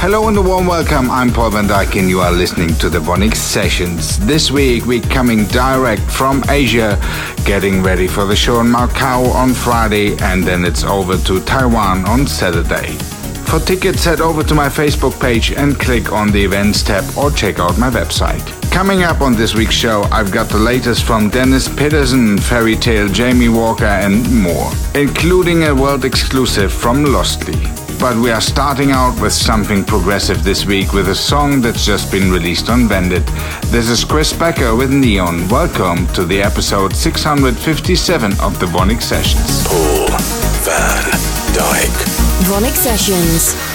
Hello and a warm welcome. I'm Paul van Dyk and you are listening to the VONYC Sessions. This week we're coming direct from Asia, getting ready for the show in Macau on Friday and then it's over to Taiwan on Saturday. For tickets head over to my Facebook page and click on the events tab or check out my website. Coming up on this week's show, I've got the latest from Dennis Peterson, Ferry Tayle, Jamie Walker, and more, including a world exclusive from Lostly. But we are starting out with something progressive this week with a song that's just been released on VANDIT. This is Chris Becker with Neon. Welcome to the episode 657 of the VONYC Sessions. Paul van Dyk. VONYC Sessions.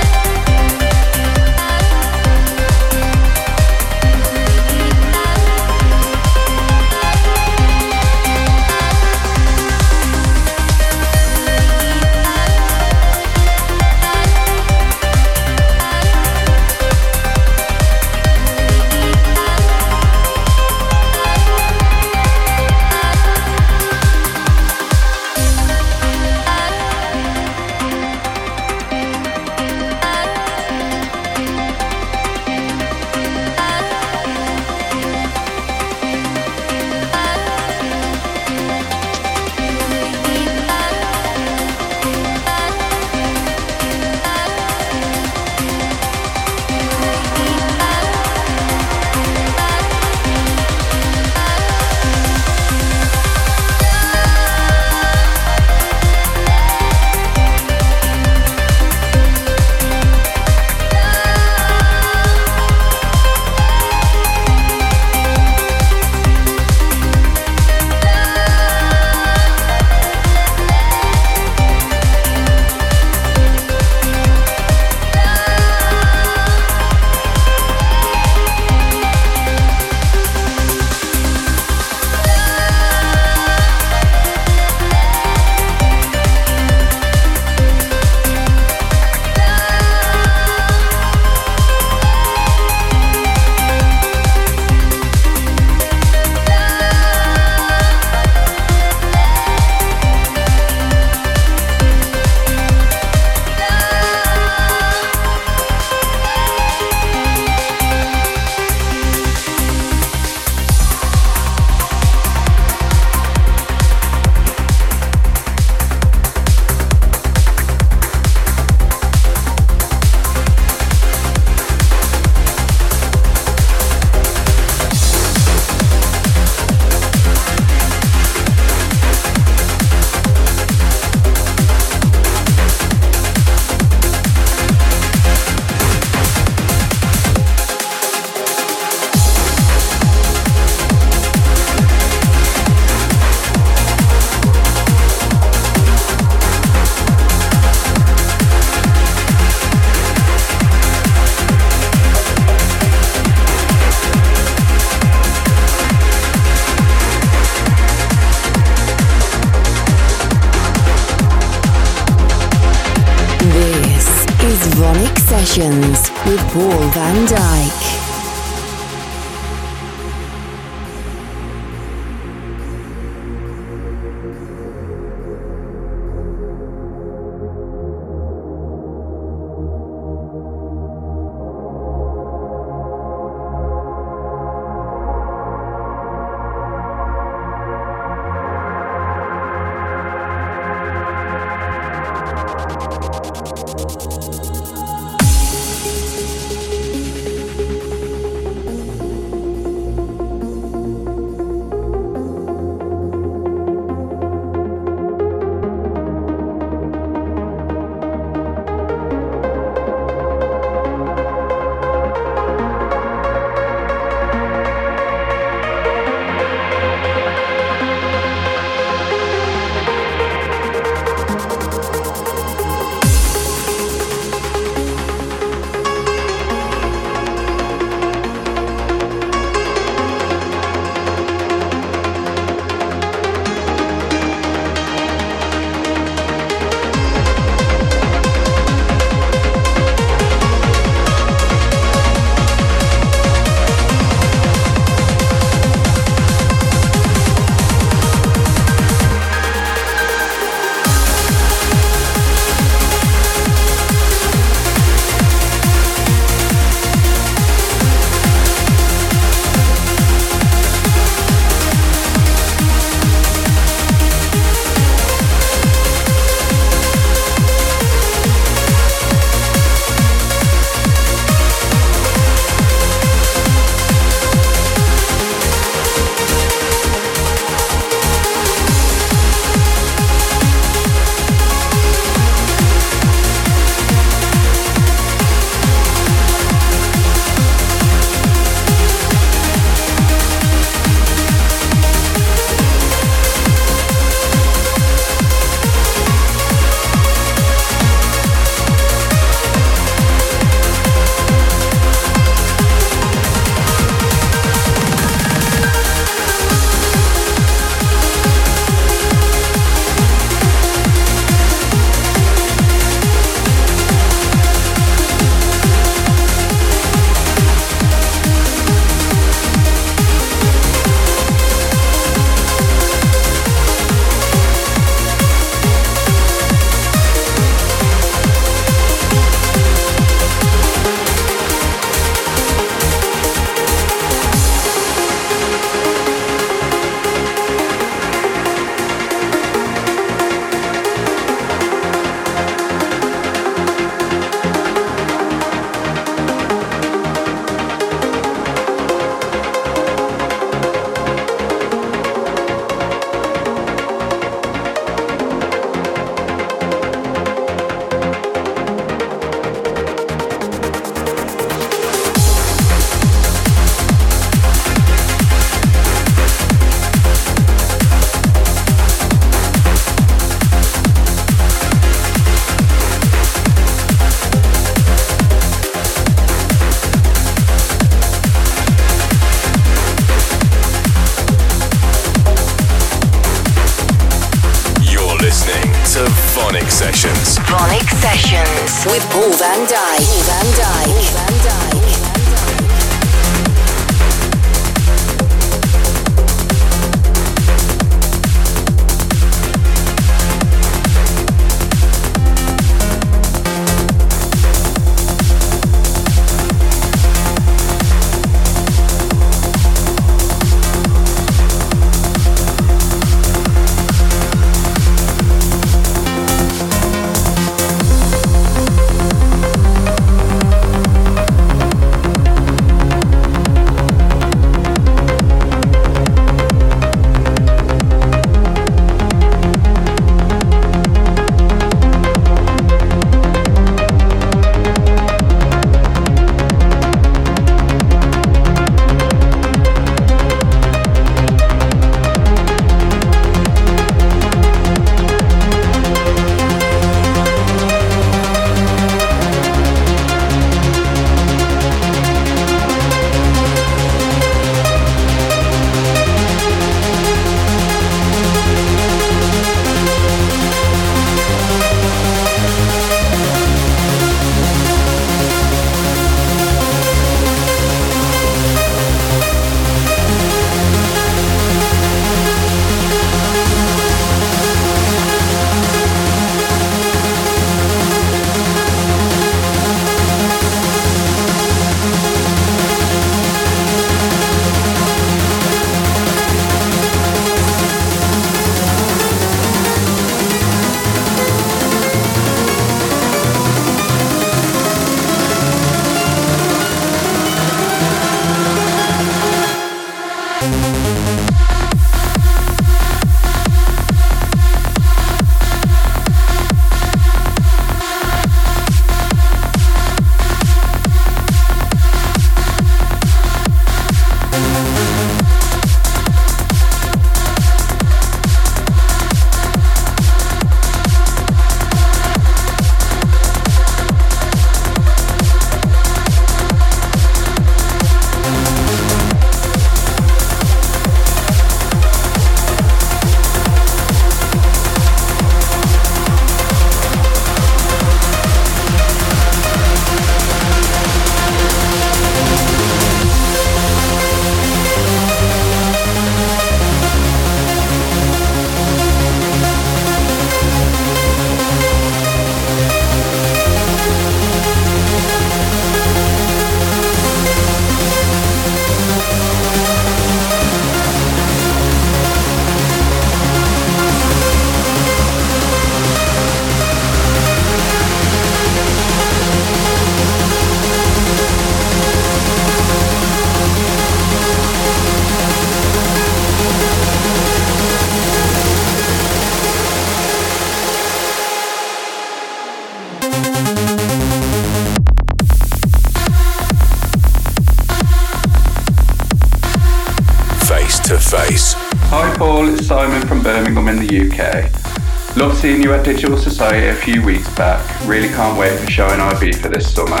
Digital Society a few weeks back. Really can't wait for showing IB for this summer.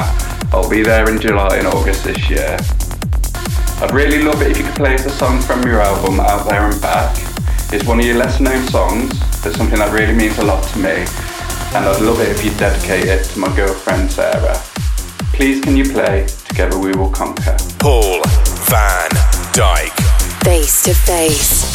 I'll be there in July and August this year. I'd really love it if you could play us a song from your album Out There and Back. It's one of your lesser known songs, but something that really means a lot to me. And I'd love it if you dedicate it to my girlfriend Sarah. Please can you play Together We Will Conquer? Paul van Dyk. Face to face.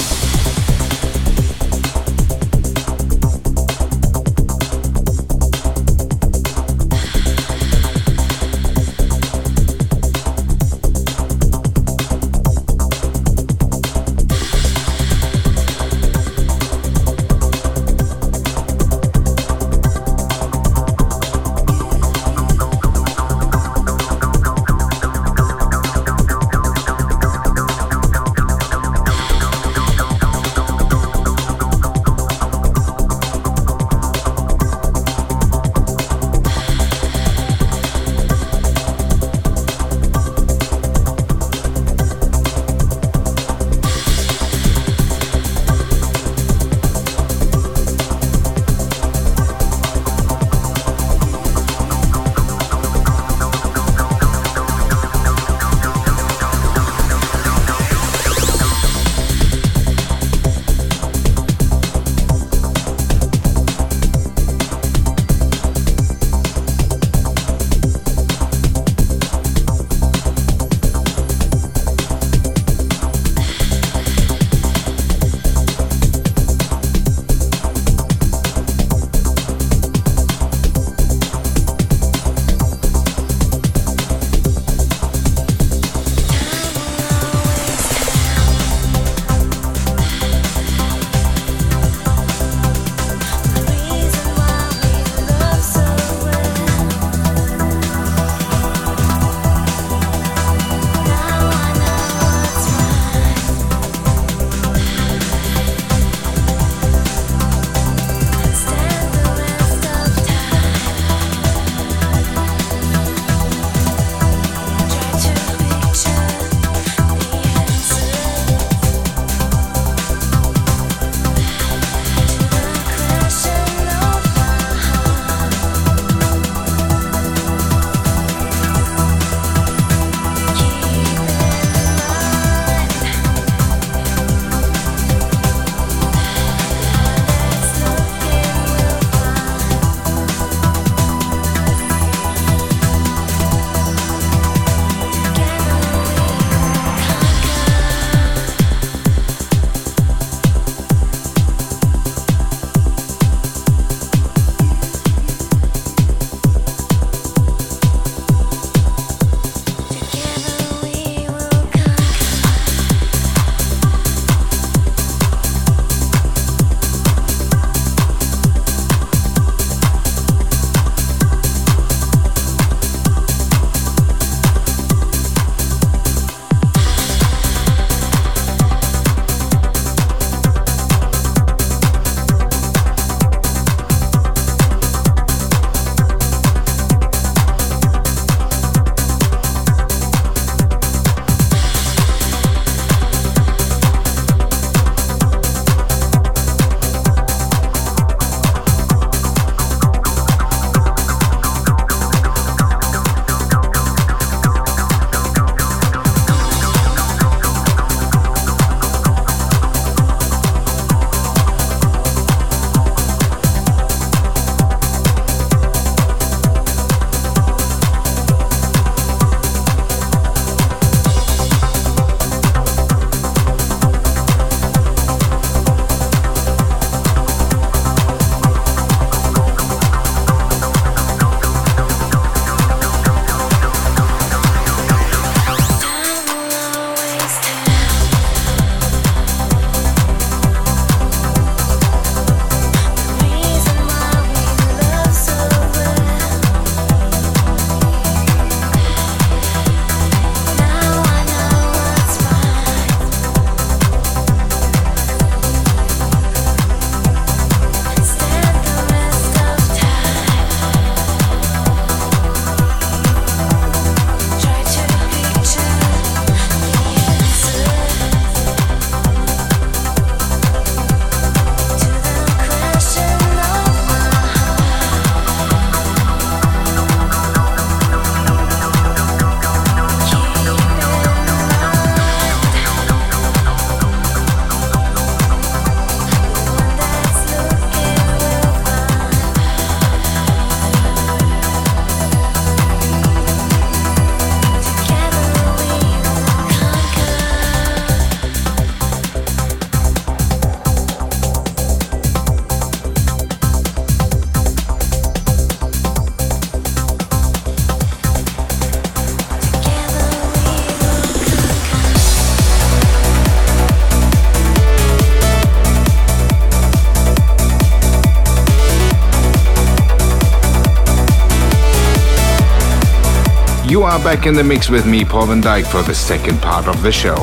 You are back in the mix with me, Paul van Dyk, for the second part of the show.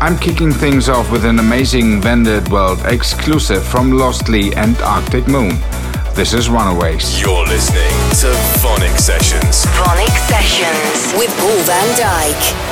I'm kicking things off with an amazing VANDIT World exclusive from Lostly and Arctic Moon. This is Runaways. You're listening to VONYC Sessions. VONYC Sessions with Paul van Dyk.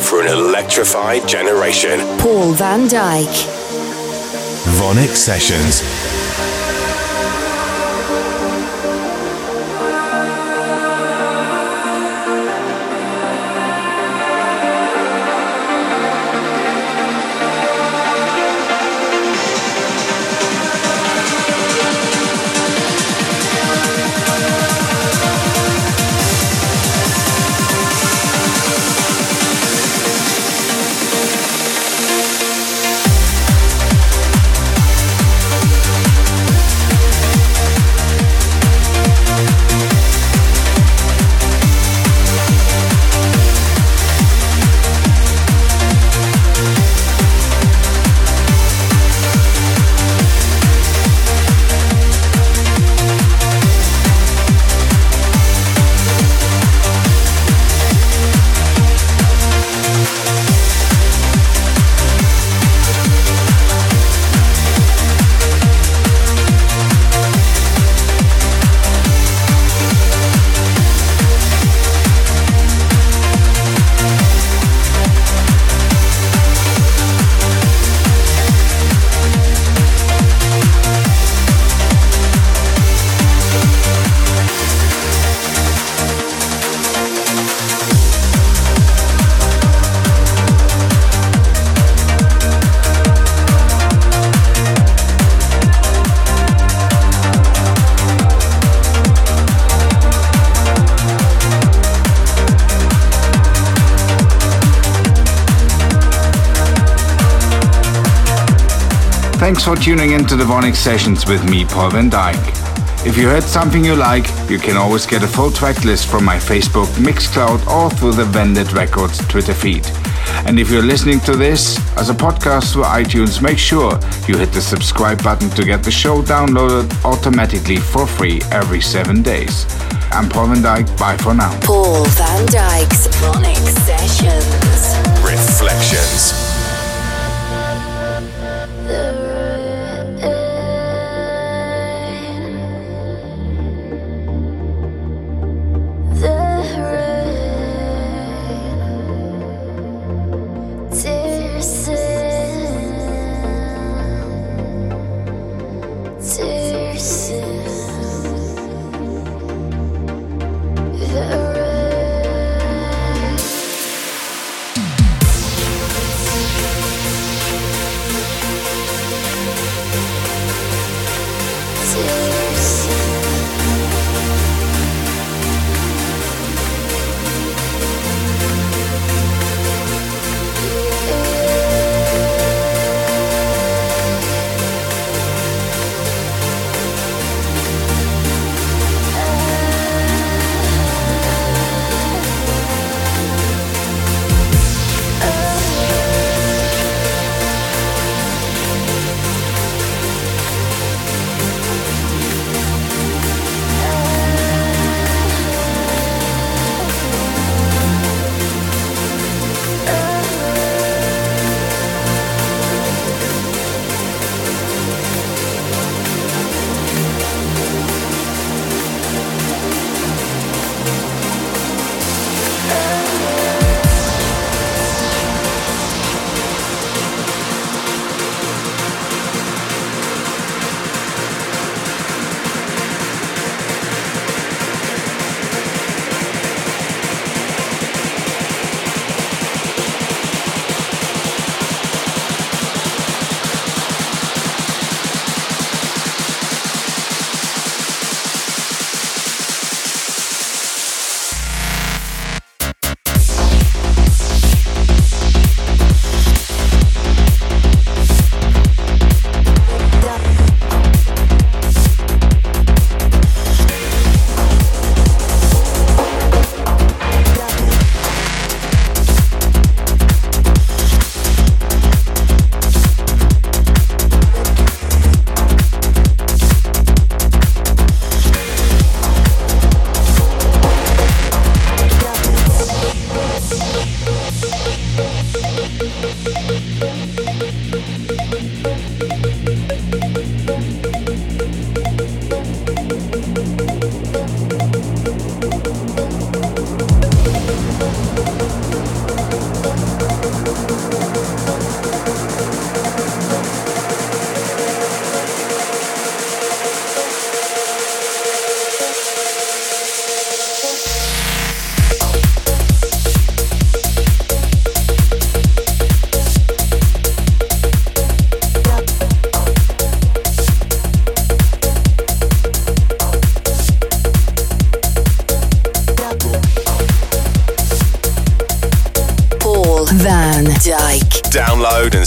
For an electrified generation. Paul van Dyk. VONYC Sessions. Tuning in to the VONYC Sessions with me, Paul van Dyk. If you heard something you like, you can always get a full track list from my Facebook, Mixcloud, or through the VANDIT Records Twitter feed. And if you're listening to this as a podcast through iTunes, make sure you hit the subscribe button to get the show downloaded automatically for free every seven days. I'm Paul van Dyk. Bye for now. Paul van Dyk's VONYC Sessions. Reflections.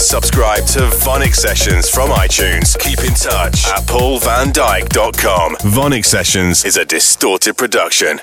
And subscribe to VONYC Sessions from iTunes. Keep in touch at paulvandyk.com. VONYC Sessions is a distorted production.